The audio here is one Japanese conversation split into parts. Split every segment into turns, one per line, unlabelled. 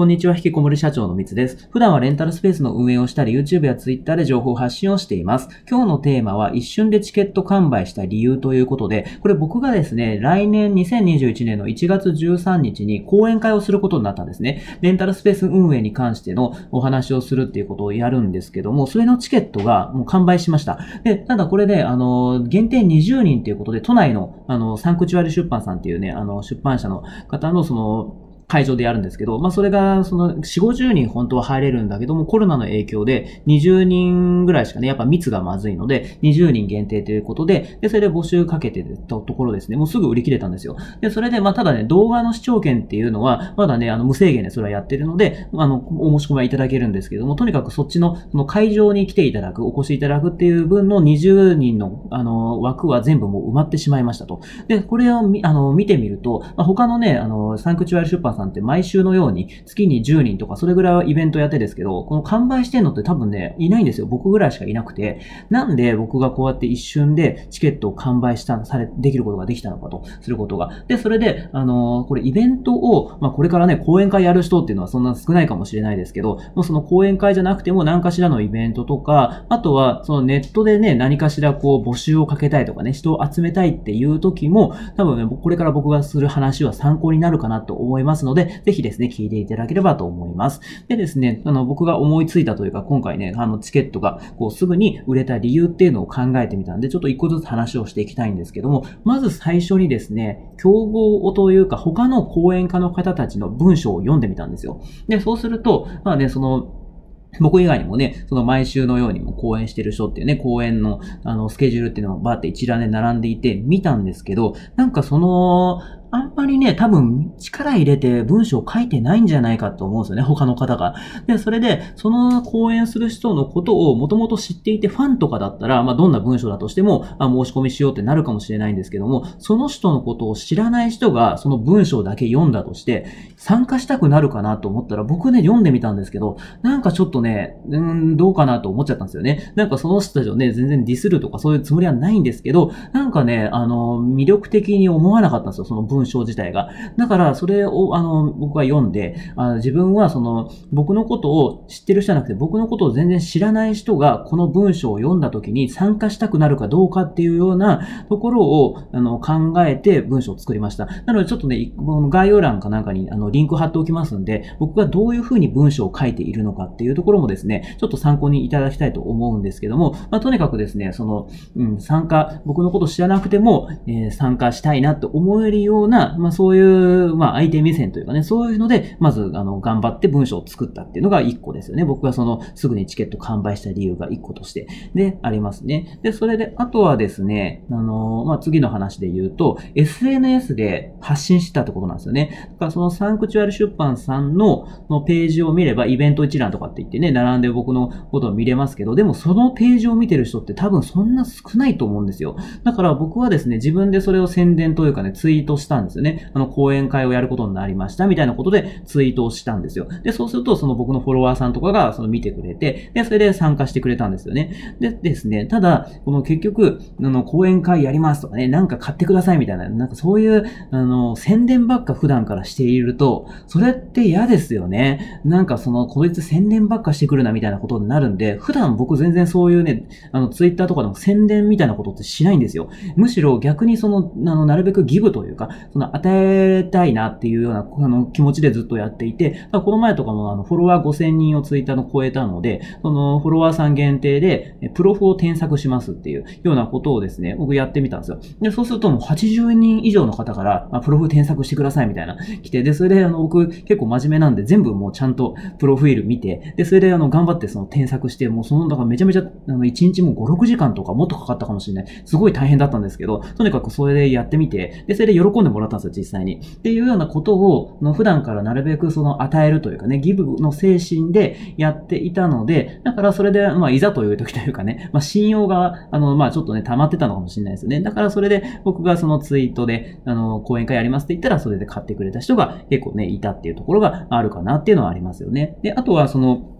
こんにちは、引きこもり社長のみつです。普段はレンタルスペースの運営をしたり、YouTube や Twitter で情報発信をしています。今日のテーマは、一瞬でチケット完売した理由ということで、これ僕がですね、来年2021年の1月13日に講演会をすることになったんですね。レンタルスペース運営に関してのお話をするっていうことをやるんですけども、それのチケットがもう完売しました。で、ただこれで、あの、限定20人ということで、都内の、あの、サンクチュアリ出版さんっていうね、あの、出版社の方のその、会場でやるんですけど、まあそれが、その4、50人本当は入れるんだけども、コロナの影響で20人ぐらいしかね、やっぱ密がまずいので、20人限定ということで、で、それで募集かけてたところですね、もうすぐ売り切れたんですよ。で、それで、まあただね、動画の視聴権っていうのは、まだね、あの、無制限でそれはやってるので、あの、お申し込みはいただけるんですけども、とにかくそっちの、その会場に来ていただく、お越しいただくっていう分の20人の、あの、枠は全部もう埋まってしまいましたと。で、これをあの、見てみると、まあ、他のね、あの、サンクチュアリ出版さんって毎週のように月に10人とかそれぐらいはイベントやってですけど、この完売してんのって多分ね、いないんですよ。僕ぐらいしかいなくて、なんで僕がこうやって一瞬でチケットを完売した、され、できることができたのかと、することが。で、それで、あのー、これイベントを、まあ、これからね、講演会やる人っていうのはそんな少ないかもしれないですけど、もうその講演会じゃなくても何かしらのイベントとか、あとはそのネットでね、何かしらこう募集をかけたいとかね、人を集めたいっていう時も、多分ね、これから僕がする話は参考になるかなと思いますので、のでぜひですね、聞いていただければと思います。でですね、あの、僕が思いついたというか、今回ね、あの、チケットが、こう、すぐに売れた理由っていうのを考えてみたんで、ちょっと一個ずつ話をしていきたいんですけども、まず最初にですね、競合というか、他の講演家の方たちの文章を読んでみたんですよ。で、そうすると、まあね、その、僕以外にもね、その毎週のようにも講演してる人っていうね、講演のあのスケジュールっていうのをバーって一覧で並んでいて見たんですけど、なんかその、あんまりね、多分力入れて文章書いてないんじゃないかと思うんですよね、他の方が。で、それで、その講演する人のことをもともと知っていてファンとかだったら、まあ、どんな文章だとしても、あ、申し込みしようってなるかもしれないんですけども、その人のことを知らない人がその文章だけ読んだとして、参加したくなるかなと思ったら、僕ね、読んでみたんですけど、なんかちょっとね、うーん、どうかなと思っちゃったんですよね。なんかその人たちをね、全然ディスるとかそういうつもりはないんですけど、なんかね、あの、魅力的に思わなかったんですよ、その文文章自体が。だから、それを、あの、僕は読んで、あ自分は、その、僕のことを知ってる人じゃなくて、僕のことを全然知らない人が、この文章を読んだ時に参加したくなるかどうかっていうようなところを、あの、考えて文章を作りました。なので、ちょっとね、概要欄かなんかに、あの、リンク貼っておきますんで、僕がどういうふうに文章を書いているのかっていうところもですね、ちょっと参考にいただきたいと思うんですけども、まあ、とにかくですね、その、うん、参加、僕のこと知らなくても、えー、参加したいなと思えるような、なまあ、そういう、まあ、相手目線というかね、そういうので、まず、あの、頑張って文章を作ったっていうのが一個ですよね。僕がその、すぐにチケット完売した理由が一個として、で、ありますね。で、それで、あとはですね、あの、まあ、次の話で言うと、SNS で発信したってことなんですよね。だからそのサンクチュアル出版さんののページを見れば、イベント一覧とかって言ってね、並んで僕のことを見れますけど、でもそのページを見てる人って多分そんな少ないと思うんですよ。だから僕はですね、自分でそれを宣伝というかね、ツイートしたんですよね。あの、講演会をやることになりました、みたいなことでツイートをしたんですよ。で、そうすると、その僕のフォロワーさんとかが、その見てくれて、で、それで参加してくれたんですよね。でですね、ただ、この結局、あの、講演会やりますとかね、なんか買ってくださいみたいな、なんかそういう、あの、宣伝ばっか普段からしていると、それって嫌ですよね。なんかその、こいつ宣伝ばっかしてくるなみたいなことになるんで、普段僕全然そういうね、あの、ツイッターとかでも宣伝みたいなことってしないんですよ。むしろ逆にその、あの、なるべくギブというか、その、与えたいなっていうようなあの気持ちでずっとやっていて、この前とかもあのフォロワー5000人をツイッターの超えたので、そのフォロワーさん限定で、プロフを添削しますっていうようなことをですね、僕やってみたんですよ。で、そうするともう80人以上の方から、まあ、プロフ添削してくださいみたいな来て、で、それであの僕結構真面目なんで全部もうちゃんとプロフィール見て、で、それであの頑張ってその添削して、もうその、だからめちゃめちゃ、あの1日も5、6時間とかもっとかかったかもしれない。すごい大変だったんですけど、とにかくそれでやってみて、で、それで喜んでもららったんですよ、実際に。っていうようなことを、の普段からなるべくその与えるというかね、ギブの精神でやっていたので、だからそれで、まあ、いざという時というかね、まあ、信用が、あの、まあ、ちょっとね、溜まってたのかもしれないですよね。だからそれで僕がそのツイートで、あの、講演会やりますって言ったら、それで買ってくれた人が結構ね、いたっていうところがあるかなっていうのはありますよね。で、あとはその、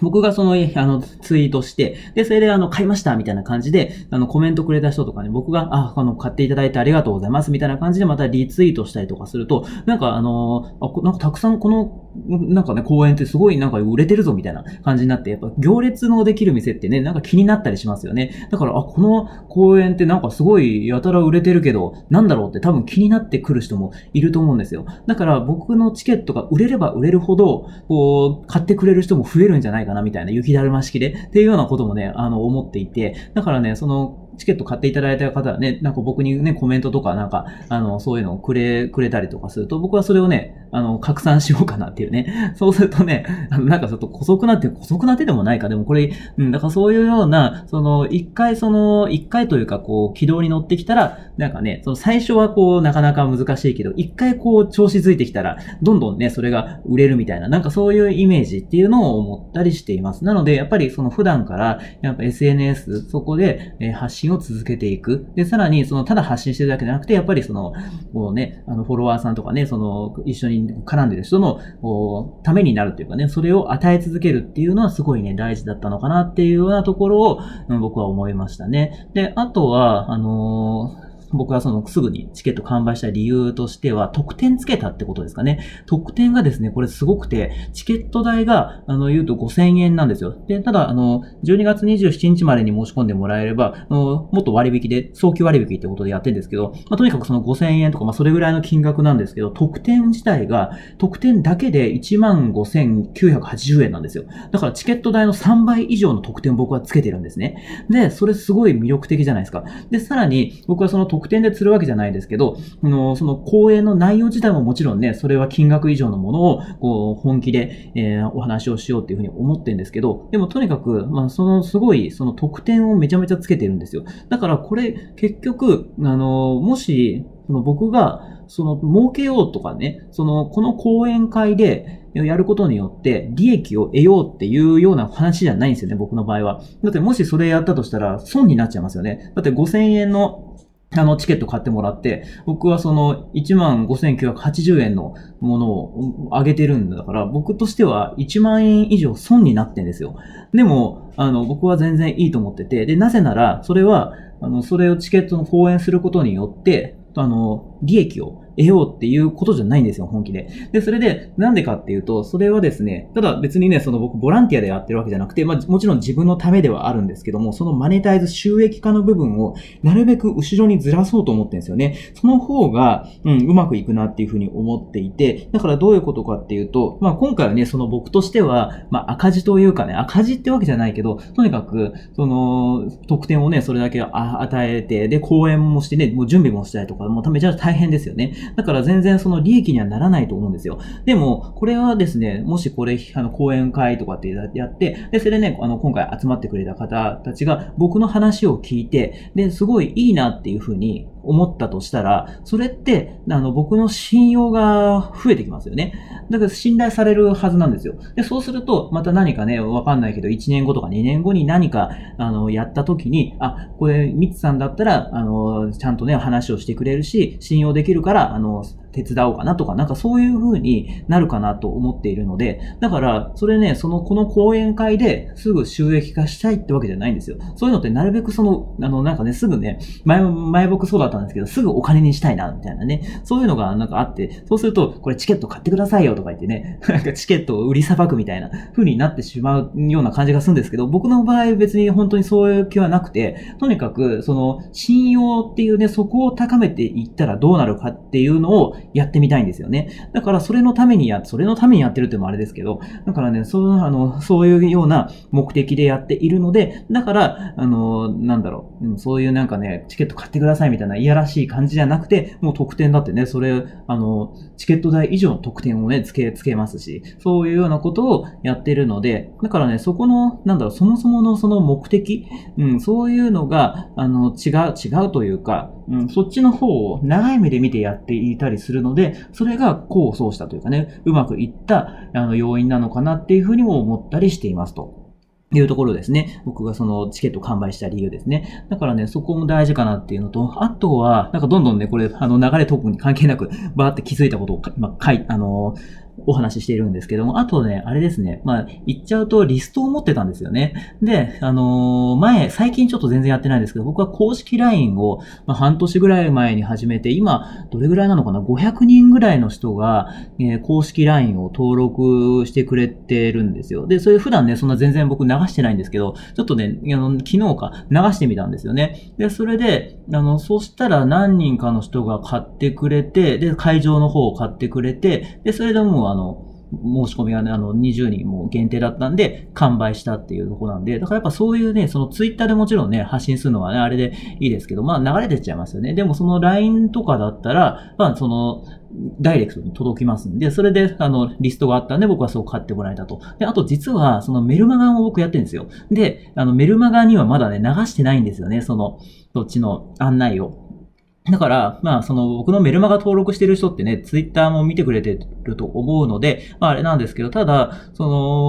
僕がその、あの、ツイートして、で、それであの、買いましたみたいな感じで、あの、コメントくれた人とかね、僕が、あ、あの、買っていただいてありがとうございますみたいな感じでまたリツイートしたりとかすると、なんかあの、あなんかたくさんこのなんかね、公園ってすごいなんか売れてるぞみたいな感じになって、やっぱ行列のできる店ってね、なんか気になったりしますよね。だから、あ、この公園ってなんかすごいやたら売れてるけど、なんだろうって多分気になってくる人もいると思うんですよ。だから僕のチケットが売れれば売れるほど、こう、買ってくれる人も増えるんじゃないかなみたいな雪だるま式で、っていうようなこともね、あの、思っていて、だからね、その、チケット買っていただいた方はね、なんか僕にね、コメントとかなんか、あの、そういうのをくれ、くれたりとかすると、僕はそれをね、あの、拡散しようかなっていうね。そうするとね、あの、なんかちょっと古速なって、古速なってでもないか。でもこれ、うん、だからそういうような、その、一回その、一回というか、こう、軌道に乗ってきたら、なんかね、その最初はこう、なかなか難しいけど、一回こう、調子づいてきたら、どんどんね、それが売れるみたいな、なんかそういうイメージっていうのを思ったりしています。なので、やっぱりその普段から、やっぱ SNS、そこで、え発信を続けていく。で、さらに、その、ただ発信してるだけじゃなくて、やっぱりその、こうね、あの、フォロワーさんとかね、その、一緒に絡んでる人の、こう、ためになるというかね、それを与え続けるっていうのはすごいね、大事だったのかなっていうようなところを、僕は思いましたね。で、あとは、あのー僕はそのすぐにチケット完売した理由としては、特典つけたってことですかね。特典がですね、これすごくて、チケット代が、あの、言うと5000円なんですよ。で、ただ、あの、12月27日までに申し込んでもらえれば、あの、もっと割引で、早期割引ってことでやってるんですけど、まあ、とにかくその5000円とか、まあ、それぐらいの金額なんですけど、特典自体が、特典だけで15,980円なんですよ。だからチケット代の3倍以上の特典を僕はつけてるんですね。で、それすごい魅力的じゃないですか。で、さらに、僕はその特典で釣るわけじゃないですけど、あのその講演の内容自体ももちろんね、それは金額以上のものをこう本気で、えー、お話をしようっていうふうに思ってるんですけど、でもとにかく、まあ、そのすごいその特典をめちゃめちゃつけてるんですよ。だからこれ結局、あの、もし、その僕が、その、儲けようとかね、その、この講演会で、やることによって利益を得ようっていうような話じゃないんですよね、僕の場合は。だってもしそれやったとしたら損になっちゃいますよね。だって5000円のあの、チケット買ってもらって、僕はその15,980円のものを上げてるんだから、僕としては1万円以上損になってんですよ。でも、あの、僕は全然いいと思ってて、で、なぜなら、それは、あの、それをチケットの講演することによって、あの、利益を得ようっていうことじゃないんですよ、本気で。で、それで、なんでかっていうと、それはですね、ただ別にね、その僕ボランティアでやってるわけじゃなくて、まあもちろん自分のためではあるんですけども、そのマネタイズ収益化の部分をなるべく後ろにずらそうと思ってるんですよね。その方が、うん、うまくいくなっていうふうに思っていて、だからどういうことかっていうと、まあ今回はね、その僕としては、まあ赤字というかね、赤字ってわけじゃないけど、とにかく、その、得点をね、それだけ与えて、で、講演もしてね、もう準備もしたりとか、もうめちゃ大変ですよね。だから全然その利益にはならないと思うんですよ。でも、これはですね、もしこれ、あの、講演会とかってやって、で、それでね、あの、今回集まってくれた方たちが僕の話を聞いて、で、すごいいいなっていうふうに思ったとしたら、それって、あの、僕の信用が増えてきますよね。だから信頼されるはずなんですよ。で、そうすると、また何かね、わかんないけど、1年後とか2年後に何か、あの、やった時に、あ、これ、ミツさんだったら、あの、ちゃんとね、話をしてくれるし、信用できるから、あの、手伝おうかなとか、なんかそういう風になるかなと思っているので、だから、それね、その、この講演会ですぐ収益化したいってわけじゃないんですよ。そういうのってなるべくその、あの、なんかね、すぐね、前、前僕そうだったんですけど、すぐお金にしたいな、みたいなね、そういうのがなんかあって、そうすると、これチケット買ってくださいよとか言ってね、なんかチケットを売りさばくみたいな風になってしまうような感じがするんですけど、僕の場合別に本当にそういう気はなくて、とにかく、その、信用っていうね、そこを高めていったらどうなるかっていうのをやってみたいんですよね。だからそれのためにや、それのためにやってるってのもあれですけど、だからね、そう、あの、そういうような目的でやっているので、だから、あの、なんだろう、そういうなんかね、チケット買ってくださいみたいないやらしい感じじゃなくて、もう特典だってね、それ、あの、チケット代以上の特典をね、つけ、つけますし、そういうようなことをやってるので、だからね、そこの、なんだろう、そもそものその目的、うん、そういうのが、あの、違う、違うというか、うん、そっちの方を長い目で見てやっていたりするするので、それが功を奏したというかね、うまくいったあの要因なのかなっていうふうにも思ったりしていますと。いうところですね。僕がそのチケット完売した理由ですね。だからね、そこも大事かなっていうのと、あとは、なんかどんどんね、これ、あの流れ特に関係なく、バーって気づいたことを、まあ、書い、あの、お話ししているんですけども、あとね、あれですね、まあ、言っちゃうとリストを持ってたんですよね。で、あのー、前、最近ちょっと全然やってないんですけど、僕は公式 LINE を、まあ、半年ぐらい前に始めて、今、どれぐらいなのかな ?500 人ぐらいの人が、えー、公式 LINE を登録してくれてるんですよ。で、それ普段ね、そんな全然僕流してないんですけど、ちょっとね、あの、昨日か流してみたんですよね。で、それで、あの、そしたら何人かの人が買ってくれて、で、会場の方を買ってくれて、で、それでもうあの、の申し込みがね、あの、20人も限定だったんで、完売したっていうとこなんで、だからやっぱそういうね、そのツイッターでもちろんね、発信するのはね、あれでいいですけど、まあ流れてっちゃいますよね。でもその LINE とかだったら、まあその、ダイレクトに届きますんで、それで、あの、リストがあったんで、僕はそう買ってもらえたと。で、あと実は、そのメルマガを僕やってるんですよ。で、あの、メルマガにはまだね、流してないんですよね、その、そっちの案内を。だから、まあ、その僕のメルマガ登録してる人ってね、ツイッターも見てくれてると思うので、まああれなんですけど、ただ、そ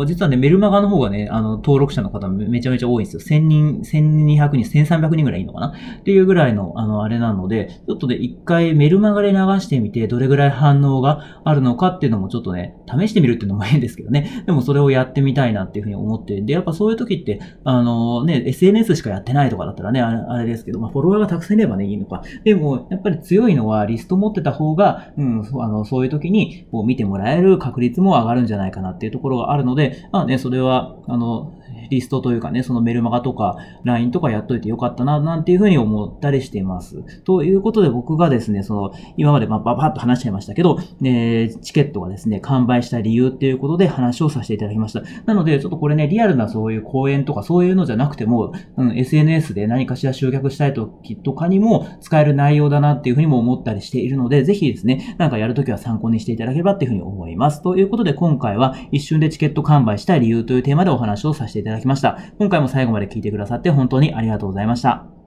の、実はね、メルマガの方がね、あの、登録者の方めちゃめちゃ多いんですよ。1000人、1200人、1300人ぐらいいいのかな？っていうぐらいの、あの、あれなので、ちょっとね、一回メルマガで流してみて、どれぐらい反応があるのかっていうのもちょっとね、試してみるっていうのもいいんですけどね。でもそれをやってみたいなっていうふうに思って、で、やっぱそういう時って、あのね、SNS しかやってないとかだったらね、あれあれですけど、まあフォロワーがたくさんいればね、いいのか。でも、もやっぱり強いのはリスト持ってた方が、うん、あの、そういう時にこう見てもらえる確率も上がるんじゃないかなっていうところがあるので、まあね、それは、あの、リストというかね、そのメルマガとか LINE とかやっといてよかったな、なんていうふうに思ったりしています。ということで僕がですね、その、今までまあババッと話しちゃいましたけど、えーチケットがですね、完売した理由っていうことで話をさせていただきました。なので、ちょっとこれね、リアルなそういう講演とかそういうのじゃなくても、うん、SNS で何かしら集客したい時とかにも使える内容だなっていうふうにも思ったりしているので、ぜひですね、なんかやるときは参考にしていただければっていうふうに思います。ということで今回は一瞬でチケット完売した理由というテーマでお話をさせていただきましただきました。今回も最後まで聞いてくださって本当にありがとうございました。